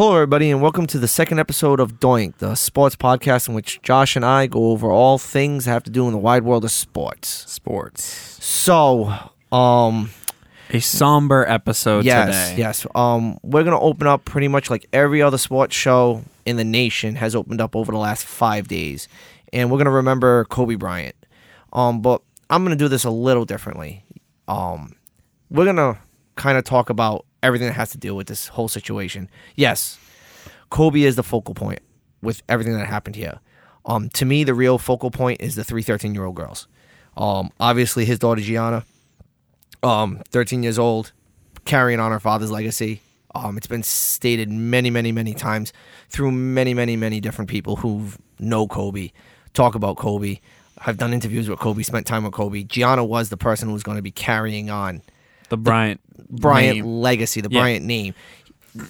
Hello, everybody, and welcome to the second episode of Doink'd, the sports podcast in which Josh and I go over all things that have to do in the wide world of sports. Sports. So, um, A somber episode yes, today. yes, um, we're gonna open up pretty much like every other sports show in the nation has opened up over the last five days, and we're gonna remember Kobe Bryant. Um, but I'm gonna do this a little differently. Um, we're gonna kind of talk about everything that has to deal with this whole situation. Yes, Kobe is the focal point with everything that happened here. Um, to me, the real focal point is the three 13 year old girls. Um, obviously, his daughter Gianna, um, 13 years old, carrying on her father's legacy. Um, it's been stated many, many, many times through many, many, many different people who know Kobe, talk about Kobe, have done interviews with Kobe, spent time with Kobe. Gianna was the person who was going to be carrying on The Bryant. Bryant name. legacy, the Yeah. Bryant name.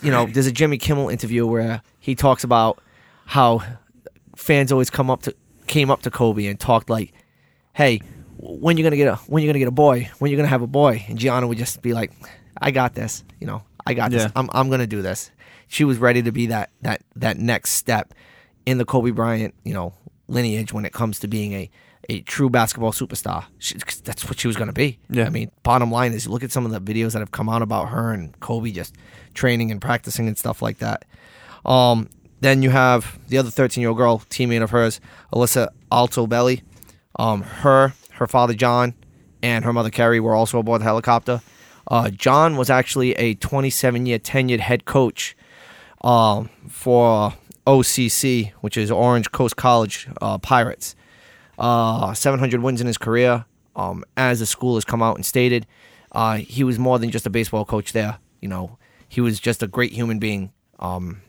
You know, there's a Jimmy Kimmel interview where he talks about how fans always come up to came up to Kobe and talked like, "Hey, when you're gonna get a when you're gonna get a boy? When you're gonna have a boy?" And Gianna would just be like, "I got this. You know, I got this. I'm I'm gonna do this." She was ready to be that that that next step in the Kobe Bryant, you know, lineage when it comes to being a a true basketball superstar. She, that's what she was going to be. Yeah. I mean, bottom line is, look at some of the videos that have come out about her and Kobe just training and practicing and stuff like that. Um, then you have the other 13 year old girl, teammate of hers, Alyssa Altobelli. Um, her, her father John, and her mother Keri were also aboard the helicopter. Uh, John was actually a 27 year tenured head coach um, for OCC, which is Orange Coast College uh, Pirates. Uh, 700 wins in his career. Um, as the school has come out and stated, uh, he was more than just a baseball coach there. You know, he was just a great human being. Um,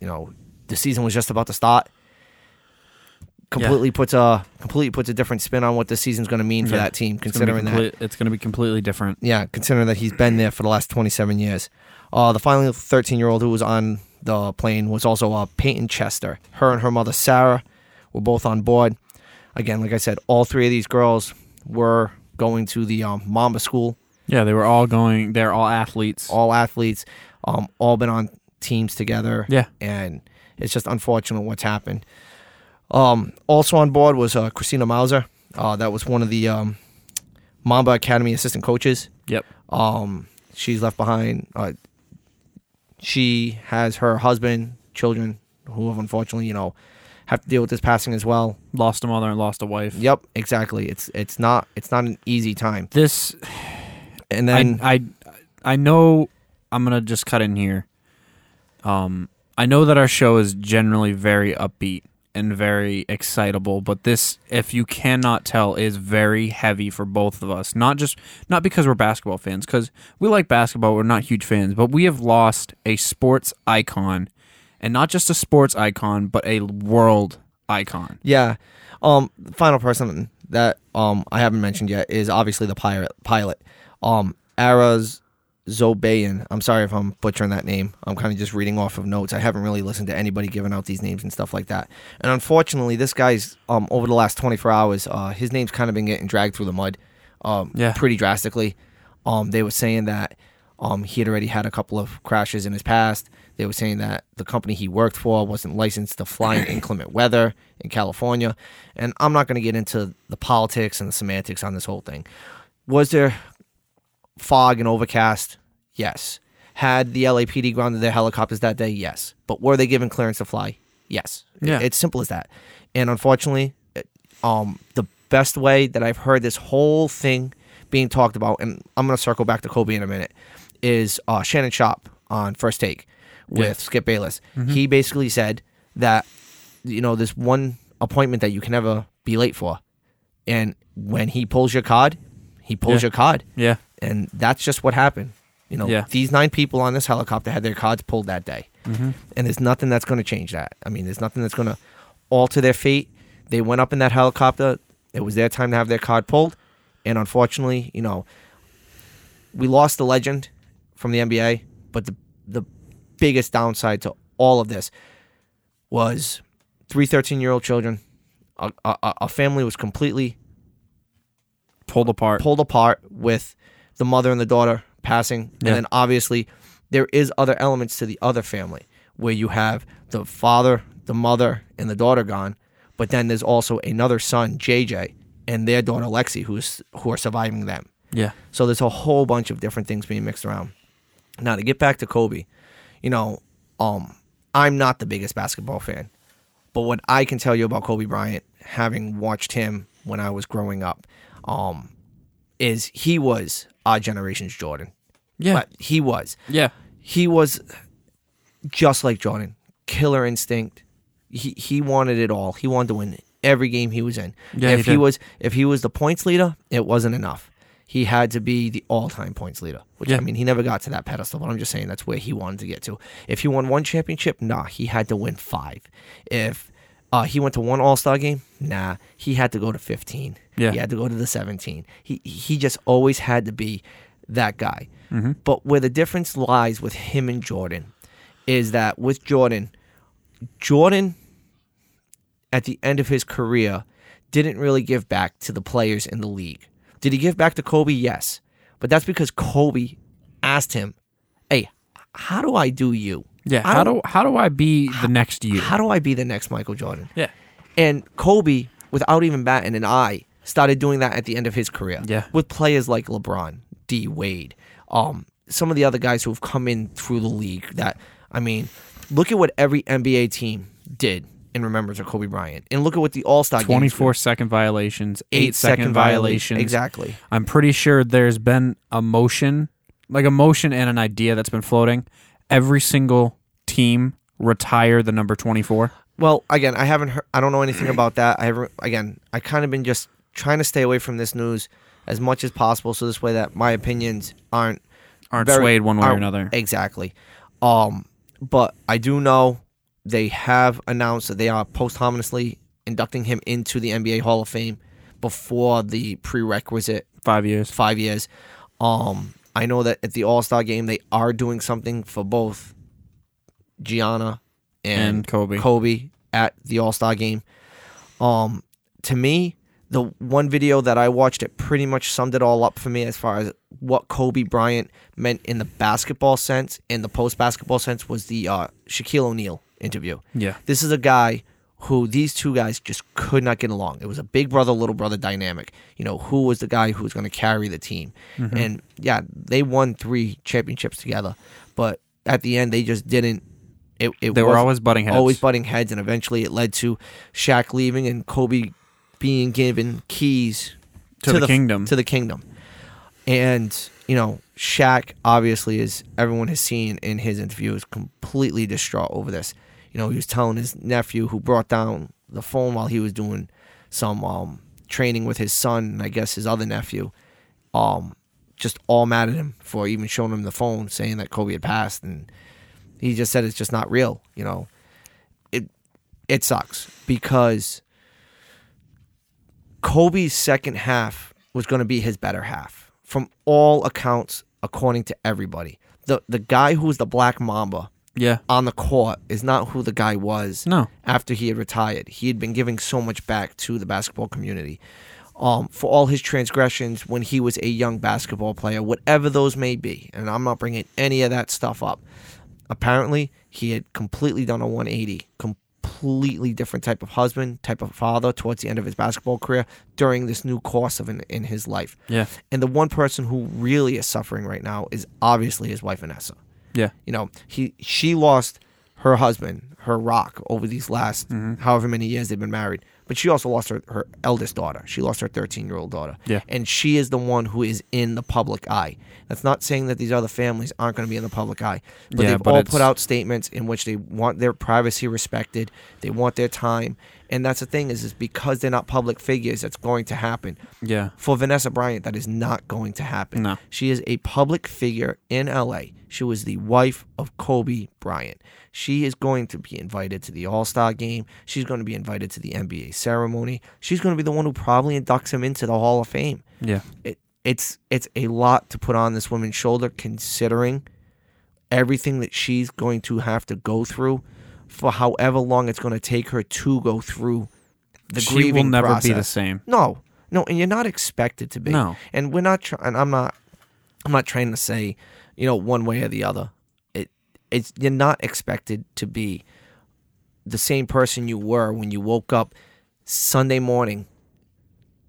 you know, the season was just about to start. Completely puts a completely puts a different spin on what this season's going to mean for Yeah. that team, It's considering that It's going to be completely different. yeah, considering that he's been there for the last 27 years. Uh, the final 13 year old who was on the plane was also uh, Peyton Chester. Her and her mother, Sarah, were both on board. Again, like I said, all three of these girls were going to the um, Mamba school, Yeah, they were all going. They're all athletes. all athletes, um, all been on teams together. Yeah. And it's just unfortunate what's happened. Um, also on board was uh, Christina Mauser. Uh, that was one of the um, Mamba Academy assistant coaches. Yep. Um, she's left behind. Uh, she has her husband, children, who have unfortunately, you know, have to deal with this passing as well. Lost a mother and lost a wife. Yep, exactly. It's it's not it's not an easy time. This And then I, I I know I'm gonna just cut in here. Um, I know that our show is generally very upbeat and very excitable, but this, if you cannot tell, is very heavy for both of us. Not just not because we're basketball fans, because we like basketball, we're not huge fans, but we have lost a sports icon, and not just a sports icon, but a world icon. yeah, um, final person that um I haven't mentioned yet is obviously the pirate pilot. Um, Araz Zobayan. I'm sorry if I'm butchering that name. I'm kind of just reading off of notes. I haven't really listened to anybody giving out these names and stuff like that. And unfortunately, this guy's um over the last 24 hours, uh, his name's kind of been getting dragged through the mud, um, Yeah. pretty drastically. Um, they were saying that um he had already had a couple of crashes in his past. They were saying that the company he worked for wasn't licensed to fly in inclement weather in California. And I'm not going to get into the politics and the semantics on this whole thing. Was there fog and overcast? Yes. Had the LAPD grounded their helicopters that day? Yes. But were they given clearance to fly? Yes. It- Yeah. it's simple as that. And unfortunately, it- um, the best way that I've heard this whole thing being talked about, and I'm going to circle back to Kobe in a minute, is uh, Shannon Sharpe on First Take with Yeah. Skip Bayless. He basically said that, you know, this one appointment that you can never be late for. And when he pulls your card, he pulls Yeah. your card Yeah, and that's just what happened. You know, Yeah. these nine people on this helicopter had their cards pulled that day, Mm-hmm. and there's nothing that's going to change that. I mean, there's nothing that's going to alter their fate. They went up in that helicopter. It was their time to have their card pulled, and unfortunately, you know, we lost the legend from the NBA. But the the biggest downside to all of this was three 13 year old children. A, a, a- family was completely pulled apart. pulled apart with the mother and the daughter passing, Yeah. and then obviously there is other elements to the other family where you have the father, the mother, and the daughter gone, but then there's also another son, JJ, and their daughter Lexi, who's who are surviving them. Yeah. So there's a whole bunch of different things being mixed around. Now to get back to Kobe, you know, um, I'm not the biggest basketball fan, but what I can tell you about Kobe Bryant, having watched him when I was growing up, um, is he was our generation's Jordan. Yeah. But he was. yeah. He was just like Jordan, killer instinct. He he wanted it all. He wanted to win every game he was in. Yeah, if he he was if he was the points leader, it wasn't enough. He had to be the all-time points leader. Which Yeah. I mean, he never got to that pedestal, but I'm just saying that's where he wanted to get to. If he won one championship, nah, he had to win five. If uh, he went to one All Star game, nah, he had to go to 15. Yeah. he had to go to the 17. He he just always had to be that guy. Mm-hmm. But where the difference lies with him and Jordan is that with Jordan, Jordan at the end of his career didn't really give back to the players in the league. Did he give back to Kobe? Yes. But that's because Kobe asked him, "Hey, how do I do you? Yeah. How don't- do how do I be the next you? How do I be the next Michael Jordan?" Yeah. And Kobe, without even batting an eye, started doing that at the end of his career. Yeah. With players like LeBron, D Wade, um, some of the other guys who have come in through the league. That I mean, look at what every NBA team did in remembrance of Kobe Bryant, and look at what the All Star Twenty four second violations, eight, second, violations. Exactly. I'm pretty sure there's been a motion, like a motion and an idea that's been floating. Every single team retire the number 24. Well, again, I haven't heard. I don't know anything about that. I haven't. Again, I kind of been just trying to stay away from this news as much as possible, so this way that my opinions aren't Aren't very- swayed one way or another. Exactly. Um, but I do know they have announced that they are posthumously inducting him into the NBA Hall of Fame before the prerequisite Five years. five years. Um, I know that at the All Star game they are doing something for both Gianna and, And Kobe. Kobe at the All Star game. Um, to me, the one video that I watched it pretty much summed it all up for me as far as what Kobe Bryant meant in the basketball sense and the post basketball sense was the uh, Shaquille O'Neal interview. Yeah. This is a guy who these two guys just could not get along. It was a big brother little brother dynamic. You know, who was the guy who was going to carry the team? Mm-hmm. And yeah, they won three championships together, but at the end they just didn't. It, it They were always butting heads. always butting heads, and eventually it led to Shaq leaving and Kobe being given keys To the kingdom. To the kingdom, and you know Shaq obviously, as everyone has seen in his interview, is completely distraught over this. You know, he was telling his nephew who brought down the phone while he was doing some um, training with his son, and I guess his other nephew, um, just all mad at him for even showing him the phone, saying that Kobe had passed, and he just said it's just not real. You know, it it sucks because Kobe's second half was going to be his better half from all accounts, according to everybody. The the guy who was the Black Mamba yeah. on the court is not who the guy was No. after he had retired. He had been giving so much back to the basketball community. Um, for all his transgressions when he was a young basketball player, whatever those may be, and I'm not bringing any of that stuff up. Apparently, he had completely done a 180, completely different type of husband, type of father towards the end of his basketball career during this new course of in, in his life. Yeah. And the one person who really is suffering right now is obviously his wife Vanessa Yeah. you know he she lost her husband her rock over these last Mm-hmm. however many years they've been married but she also lost her, her eldest daughter she lost her 13 year old daughter Yeah. and she is the one who is in the public eye that's not saying that these other families aren't going to be in the public eye but Yeah, they've but all it's- put out statements in which they want their privacy respected they want their time and that's the thing is is because they're not public figures that's going to happen Yeah. for Vanessa Bryant, that is not going to happen. No. She is a public figure in LA. She was the wife of Kobe Bryant. She is going to be invited to the All Star game. She's going to be invited to the NBA ceremony. She's going to be the one who probably inducts him into the Hall of Fame. Yeah. It, it's it's a lot to put on this woman's shoulder, considering everything that she's going to have to go through for however long it's going to take her to go through the she grieving will never be the same. No, no, and you're not expected to be. No. and we're not. trying. and I'm not. I'm not trying to say, you know, one way or the other. It it's you're not expected to be the same person you were when you woke up Sunday morning,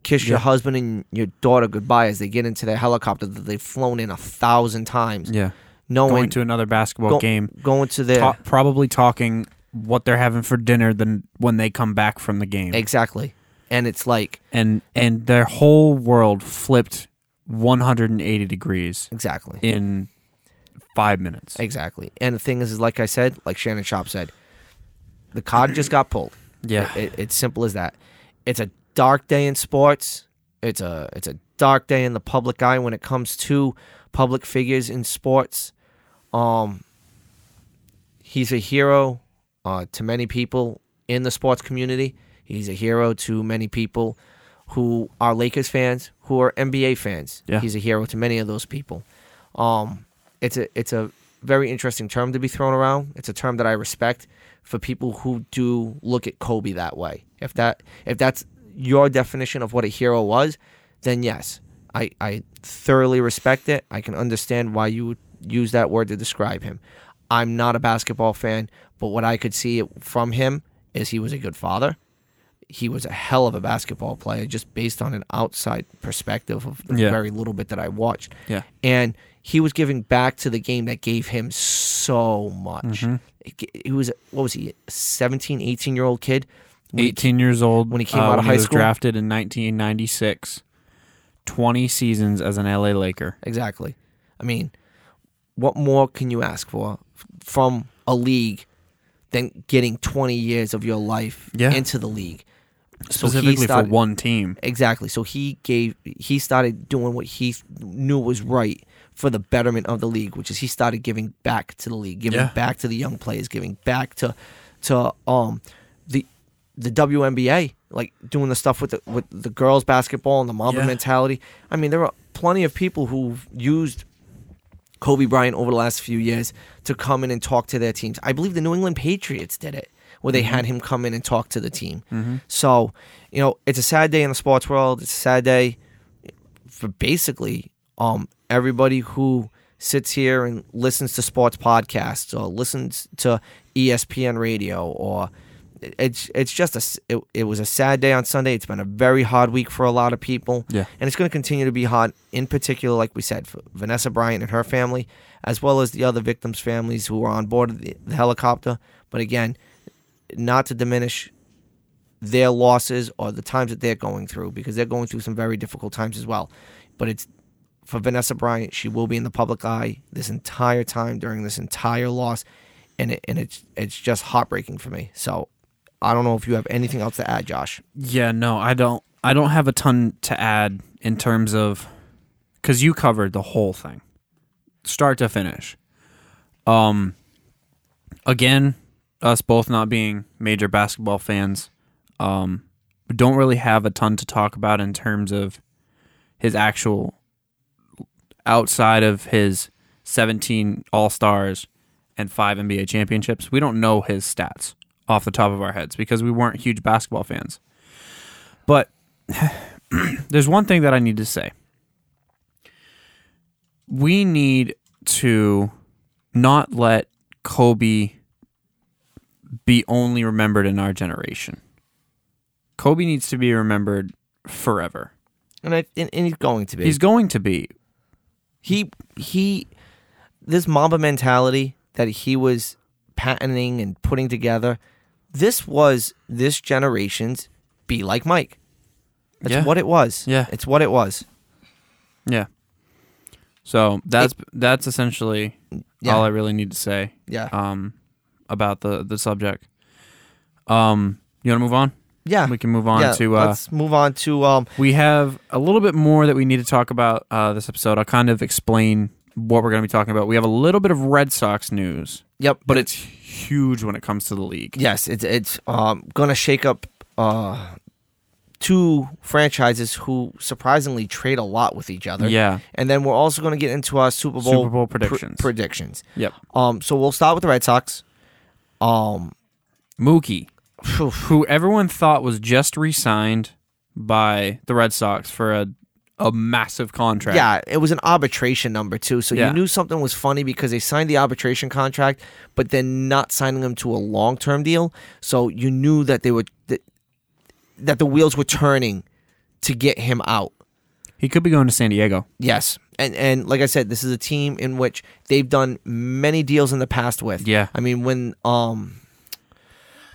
kiss your husband and your daughter goodbye as they get into their helicopter that they've flown in a thousand times, Yeah. Knowing Going to another basketball go- game, going to the ta- probably talking what they're having for dinner than when they come back from the game. exactly, and it's like and and their whole world flipped 180 degrees exactly. in 5 minutes. Exactly. And the thing is, is like I said, like Shannon Sharpe said, the card just got pulled. Yeah. It, it- it's simple as that. It's a dark day in sports. It's a it's a dark day in the public eye when it comes to public figures in sports. Um, he's a hero uh, to many people in the sports community. He's a hero to many people who are Lakers fans, who are NBA fans. Yeah. He's a hero to many of those people. Um, it's a it's a very interesting term to be thrown around. It's a term that I respect for people who do look at Kobe that way. If that if that's your definition of what a hero was, then yes, I, I thoroughly respect it. I can understand why you would use that word to describe him. I'm not a basketball fan, but what I could see from him is he was a good father. He was a hell of a basketball player, just based on an outside perspective of the Yeah. very little bit that I watched Yeah. and he was giving back to the game that gave him so much. Mm-hmm. He- was what was he, a 17, 18 year old kid? When he- 18 years old when he came uh, out of high he was school? drafted in 1996. 20 seasons as an LA Laker. Exactly. I mean, what more can you ask for from a league than getting 20 years of your life Yeah. into the league? So Specifically started- for one team. Exactly. So he gave he started doing what he knew was right for the betterment of the league, which is he started giving back to the league, giving Yeah. back to the young players, giving back to to um the the WNBA, like doing the stuff with the with the girls basketball and the Mamba Yeah. mentality. I mean, there are plenty of people who've used Kobe Bryant over the last few years to come in and talk to their teams. I believe the New England Patriots did it, where they had him come in and talk to the team. So, you know, it's a sad day in the sports world. It's a sad day for basically um everybody who sits here and listens to sports podcasts or listens to ESPN radio or it's it's just a it, it was a sad day on Sunday. It's been a very hard week for a lot of people. Yeah. And it's going to continue to be hard in particular like we said for Vanessa Bryant and her family as well as the other victims' families who were on board the, the helicopter. But again, not to diminish their losses or the times that they're going through because they're going through some very difficult times as well. But it's for Vanessa Bryant, she will be in the public eye this entire time during this entire loss, and it, and it's it's just heartbreaking for me. So I don't know if you have anything else to add, Josh. Yeah, no, I don't. I don't have a ton to add in terms of because you covered the whole thing, start to finish. Um, again, us both not being major basketball fans, um, don't really have a ton to talk about in terms of his actual outside of his 17 All Stars and five NBA championships. We don't know his stats off the top of our heads because we weren't huge basketball fans. But there's one thing that I need to say. We need to not let Kobe be only remembered in our generation. Kobe needs to be remembered forever. And I and, and he's going to be. He's going to be. he he this Mamba mentality that he was patenting and putting together. This was this generation's be like Mike. That's Yeah. what it was. Yeah. It's what it was. Yeah. So that's that's essentially Yeah. all I really need to say Yeah. um, about the the subject. Um, you want to move on? yeah. We can move on yeah. to. Uh, Let's move on to um we have a little bit more that we need to talk about uh, this episode. I'll kind of explain what we're going to be talking about. We have a little bit of Red Sox news, yep, but it's huge when it comes to the league. yes, it's it's um going to shake up uh two franchises who surprisingly trade a lot with each other. Yeah. And then we're also going to get into our Super Bowl, Super Bowl pr- predictions. predictions. Yep. Um so we'll start with the Red Sox. Um Mookie, who everyone thought was just re-signed by the Red Sox for a a massive contract. Yeah, it was an arbitration number too. So Yeah. you knew something was funny because they signed the arbitration contract, but then not signing him to a long term deal. So you knew that they were that, that the wheels were turning to get him out. he could be going to San Diego. Yes. And and like I said, this is a team in which they've done many deals in the past with. Yeah. I mean when um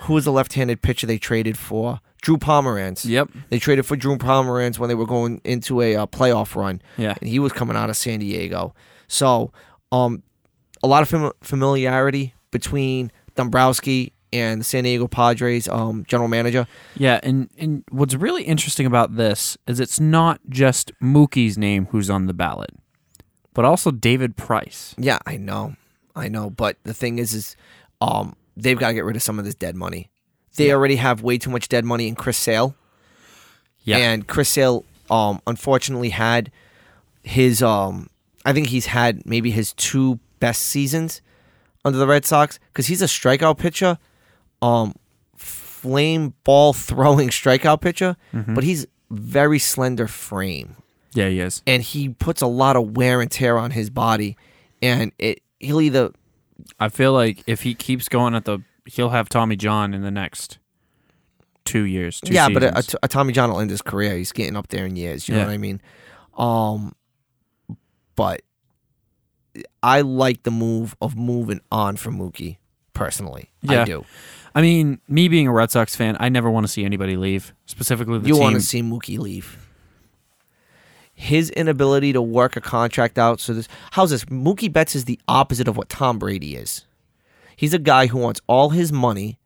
who was the left handed pitcher they traded for? Drew Pomeranz. Yep. They traded for Drew Pomeranz when they were going into a uh, playoff run. Yeah. and he was coming out of San Diego. So, um, a lot of fam- familiarity between Dombrowski and the San Diego Padres um, general manager. Yeah, and and what's really interesting about this is it's not just Mookie's name who's on the ballot, but also David Price. Yeah, I know, I know. But the thing is, is um, they've got to get rid of some of this dead money. They already have way too much dead money in Chris Sale. Yeah. And Chris Sale, um, unfortunately had his um, I think he's had maybe his two best seasons under the Red Sox because he's a strikeout pitcher, um, flame ball throwing strikeout pitcher, but he's very slender frame Yeah, he is. and he puts a lot of wear and tear on his body, and it he'll either I feel like if he keeps going at the, he'll have Tommy John in the next two years. Two yeah, but a, a, Tommy John will end his career. He's getting up there in years. You know what I mean? Um, but I like the move of moving on from Mookie personally. Yeah. I do. I mean, me being a Red Sox fan, I never want to see anybody leave, specifically the you team. want to see Mookie leave. His inability to work a contract out. So this, how's this? Mookie Betts is the opposite of what Tom Brady is. He's a guy who wants all his money,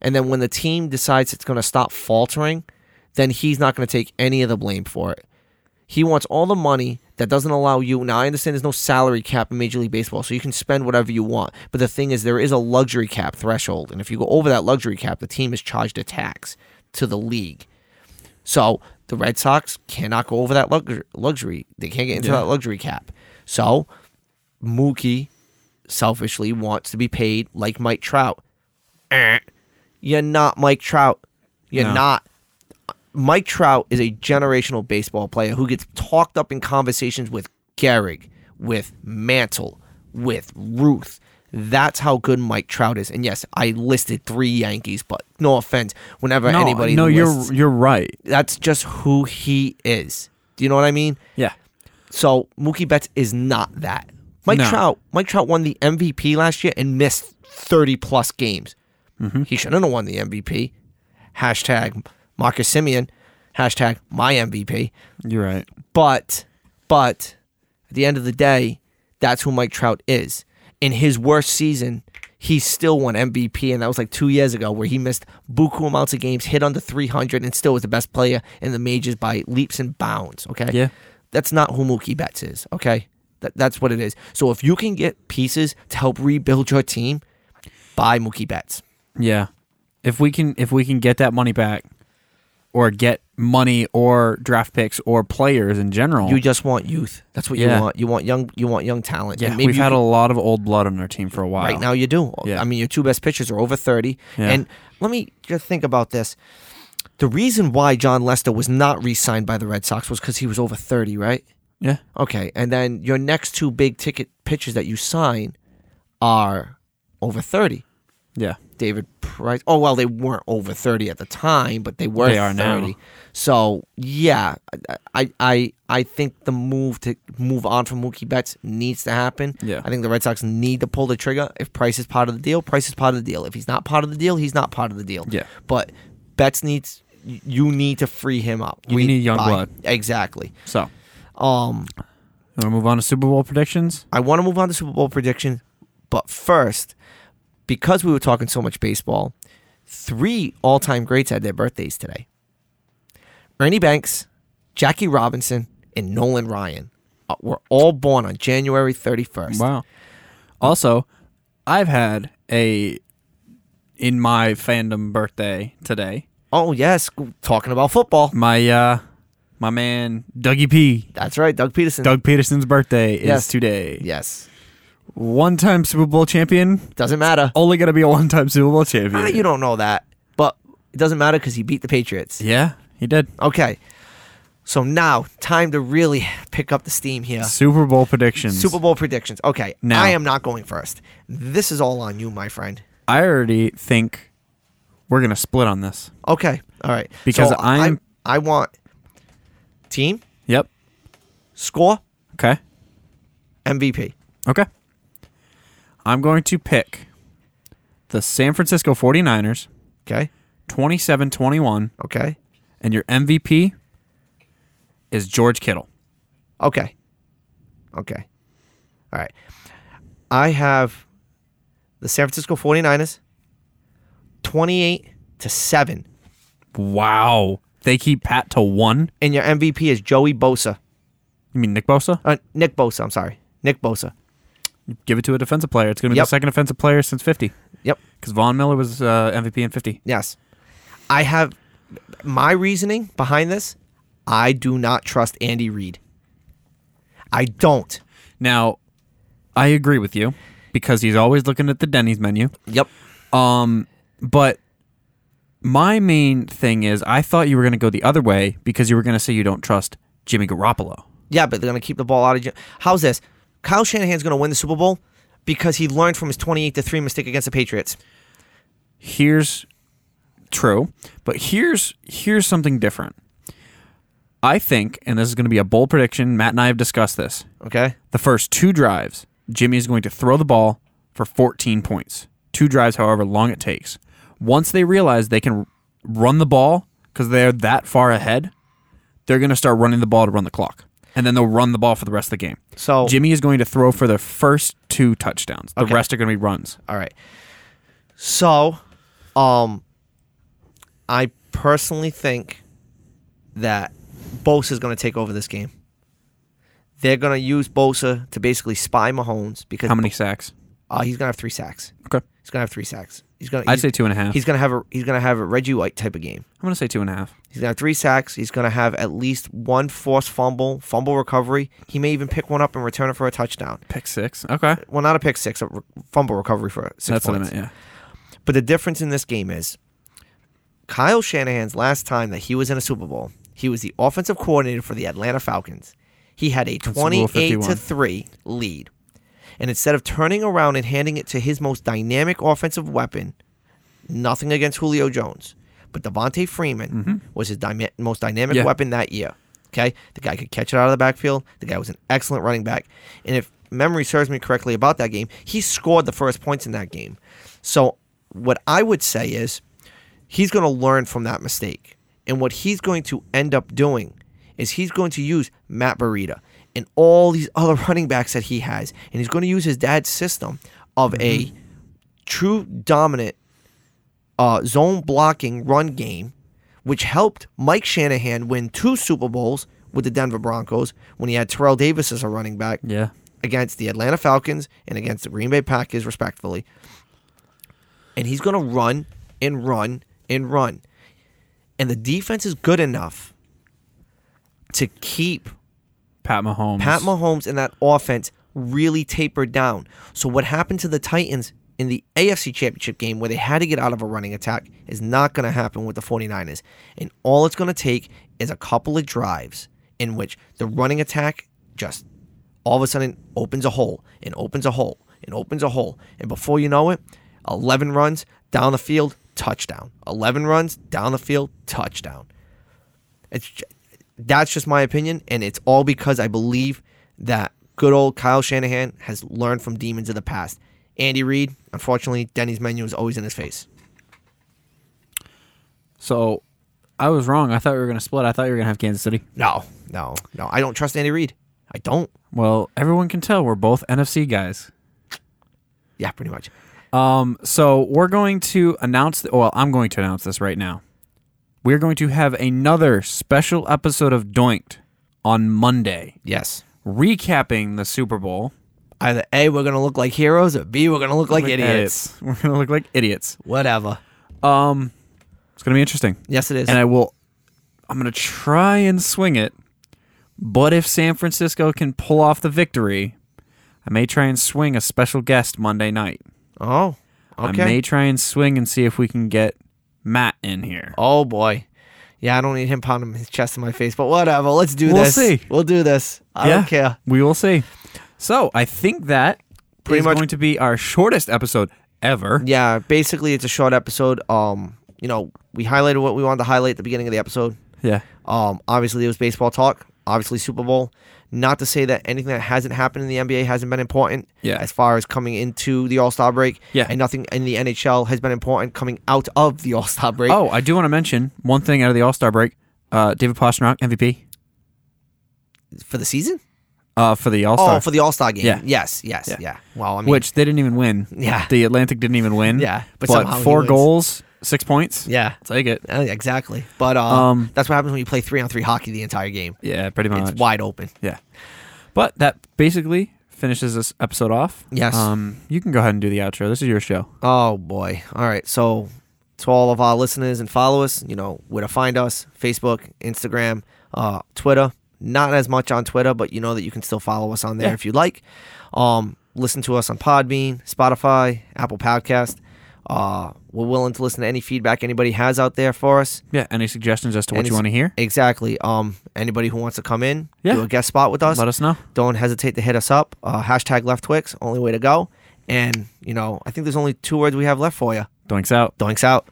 and then when the team decides it's going to stop faltering, then he's not going to take any of the blame for it. He wants all the money that doesn't allow you. Now, I understand there's no salary cap in Major League Baseball, so you can spend whatever you want. But the thing is, there is a luxury cap threshold. And if you go over that luxury cap, the team is charged a tax to the league. So the Red Sox cannot go over that lux- luxury. They can't get into Yeah. that luxury cap. So Mookie selfishly wants to be paid like Mike Trout. Eh. You're not Mike Trout. You're No. not. Mike Trout is a generational baseball player who gets talked up in conversations with Gehrig, with Mantle, with Ruth. That's how good Mike Trout is. And yes, I listed three Yankees, but no offense. Whenever no, anybody no, lists, you're you're right. that's just who he is. Do you know what I mean? Yeah, So Mookie Betts is not that. Mike No. Trout, Mike Trout won the MVP last year and missed thirty plus games. Mm-hmm. He shouldn't have won the MVP. Hashtag Marcus Semien. Hashtag my MVP. you're right. But, but at the end of the day, that's who Mike Trout is. In his worst season, he still won MVP, and that was like two years ago, where he missed buku amounts of games, hit under 300, and still was the best player in the majors by leaps and bounds. Okay, Yeah. that's not who Mookie Betts is. Okay, that, that's what it is. So if you can get pieces to help rebuild your team, buy Mookie Betts. Yeah. If we can if we can get that money back or get money or draft picks or players in general. You just want youth. That's what Yeah. you want. You want young. You want young talent. yeah, we've had can- a lot of old blood on our team for a while. Right now, you do. Yeah. I mean, your two best pitchers are over 30. Yeah. And let me just think about this. The reason why Jon Lester was not re signed by the Red Sox was because he was over 30, right? Yeah. Okay. And then your next two big ticket pitchers that you sign are over 30. Yeah. David Price. Oh, well, they weren't over 30 at the time, but they were They are 30. now. So, yeah, I, I I think the move to move on from Mookie Betts needs to happen. Yeah. I think the Red Sox need to pull the trigger. If Price is part of the deal, Price is part of the deal. If he's not part of the deal, he's not part of the deal. Yeah. But Betts needs you need to free him up. We need young buy- blood. Exactly. So, Um you want to move on to Super Bowl predictions? I want to move on to Super Bowl predictions, but first, because we were talking so much baseball, three all-time greats had their birthdays today. Ernie Banks, Jackie Robinson, and Nolan Ryan uh, were all born on January 31st. Wow. Also, I've had a in my fandom birthday today. Oh yes, talking about football. My uh my man Dougie P. That's right, Doug Pederson. Doug Pederson's birthday is Yes. today. Yes, One time Super Bowl champion. doesn't matter. Only gonna be a one time Super Bowl champion. Ah, you don't know that, but it doesn't matter because he beat the Patriots. yeah, he did. Okay. So now, time to really pick up the steam here. Super Bowl predictions. Super Bowl predictions. Okay, Now- I am not going first. This is all on you, my friend. I already think we're gonna split on this. Okay, all right. Because I'm- I, I want team Yep. score Okay. MVP. Okay. I'm going to pick the San Francisco 49ers Okay, 27-21 okay, and your MVP is George Kittle. okay, okay. All right. I have the San Francisco 49ers 28 to 7. Wow. They keep Pat to 1. And your MVP is Joey Bosa. You mean Nick Bosa? Uh, Nick Bosa, I'm sorry. Nick Bosa. Give it to a defensive player. It's going to be Yep. the second defensive player since 50 Yep. cuz Von Miller was uh, MVP in 50. Yes. I have my reasoning behind this. I do not trust Andy Reid. I don't. Now, I agree with you because he's always looking at the Denny's menu. Yep. Um, but my main thing is I thought you were going to go the other way because you were going to say you don't trust Jimmy Garoppolo. Yeah, but they're going to keep the ball out of. Jim- How's this? Kyle Shanahan's going to win the Super Bowl because he learned from his 28 to 3 mistake against the Patriots. Here's true, but here's here's something different. I think, and this is going to be a bold prediction. Matt and I have discussed this. Okay? The first two drives, Jimmy is going to throw the ball for 14 points. Two drives, however long it takes. Once they realize they can run the ball because they're that far ahead, they're going to start running the ball to run the clock. And then they'll run the ball for the rest of the game. So, Jimmy is going to throw for the first two touchdowns. The Okay. rest are going to be runs. all right. So, um, I personally think that Bosa is going to take over this game. They're going to use Bosa to basically spy Mahomes because How many sacks? Uh, he's going to have three sacks. Okay. He's going to have three sacks. He's to I'd say two and a half. He's going to have a. He's to have a Reggie White type of game. I'm going to say two and a half. He's gonna have three sacks. He's gonna have at least one forced fumble, fumble recovery. He may even pick one up and return it for a touchdown. Pick six. Okay. Well, not a pick six, a re- fumble recovery for six That's what I points. meant. Yeah. But the difference in this game is Kyle Shanahan's last time that he was in a Super Bowl, he was the offensive coordinator for the Atlanta Falcons. He had a 28 to 3 lead. And instead of turning around and handing it to his most dynamic offensive weapon, nothing against Julio Jones, but Devonta Freeman was his most dynamic Mm-hmm. Yeah. weapon that year. Okay? The guy could catch it out of the backfield. The guy was an excellent running back. And if memory serves me correctly about that game, he scored the first points in that game. So what I would say is he's going to learn from that mistake. And what he's going to end up doing is he's going to use Matt Breida and all these other running backs that he has. And he's going to use his dad's system of a true dominant uh, zone blocking run game, which helped Mike Shanahan win two Super Bowls with the Denver Broncos when he had Terrell Davis as a running back Yeah. against the Atlanta Falcons and against the Green Bay Packers, respectfully. And he's going to run and run and run. And the defense is good enough to keep Pat Mahomes. Pat Mahomes and that offense really tapered down. So what happened to the Titans in the AFC Championship game where they had to get out of a running attack is not going to happen with the 49ers. And all it's going to take is a couple of drives in which the running attack just all of a sudden opens a hole and opens a hole and opens a hole. And before you know it, 11 runs down the field, touchdown. 11 runs down the field, touchdown. It's that's just my opinion, and it's all because I believe that good old Kyle Shanahan has learned from demons of the past. Andy Reid, unfortunately, Denny's menu is always in his face. So I was wrong. I thought we were going to split. I thought you were going to have Kansas City. No, no, no. I don't trust Andy Reid. I don't. Well, everyone can tell we're both NFC guys. Yeah, pretty much. Um, so we're going to announce. The, well, I'm going to announce this right now. We're going to have another special episode of Doink'd on Monday, Yes. recapping the Super Bowl. Either A, we're gonna look like heroes, or B, we're gonna look like idiots. We're going to look like idiots. Whatever. Um, it's going to be interesting. Yes, it is. and I will. I'm gonna try and swing it, but if San Francisco can pull off the victory, I may try and swing a special guest Monday night. oh, okay. I may try and swing and see if we can get Matt in here. oh boy, Yeah, I don't need him pounding his chest in my face, but whatever. Let's do We'll this. see. We'll do this. I don't care. We will see. So I think that Pretty is much- going to be our shortest episode ever. Yeah, basically, it's a short episode. Um, you know, we highlighted what we wanted to highlight at the beginning of the episode. Yeah. Um, obviously, it was baseball talk. Obviously, Super Bowl. Not to say that anything that hasn't happened in the NBA hasn't been important. Yeah. As far as coming into the All Star break. Yeah. And nothing in the NHL has been important coming out of the All Star break. Oh, I do want to mention one thing out of the All Star break. Uh, David Pastrnak MVP for the season? uh, for the All Star, Oh, for the All Star game. Yeah. Yes. Yes. Yeah. Yeah. Well, I mean, which they didn't even win. Yeah. The Atlantic didn't even win. Yeah, but But, four goals, six points. yeah. Take it. Uh, exactly. But uh, Um, that's what happens when you play three on three hockey the entire game. Yeah, pretty much. It's wide open. Yeah. But that basically finishes this episode off. Yes. Um, you can go ahead and do the outro. This is your show. Oh boy. All right. So to all of our listeners and followers, you know where to find us: Facebook, Instagram, uh, Twitter. Not as much on Twitter, but you know that you can still follow us on there Yeah. if you'd like. Um, listen to us on Podbean, Spotify, Apple Podcast. Uh, we're willing to listen to any feedback anybody has out there for us. Yeah. Any suggestions as to what Any you want to hear? Exactly. Um, anybody who wants to come in, Yeah. do a guest spot with us, Let us know. don't hesitate to hit us up. Uh, hashtag Left Twix, only way to go. And you know, I think there's only two words we have left for you. Doinks out. Doinks out.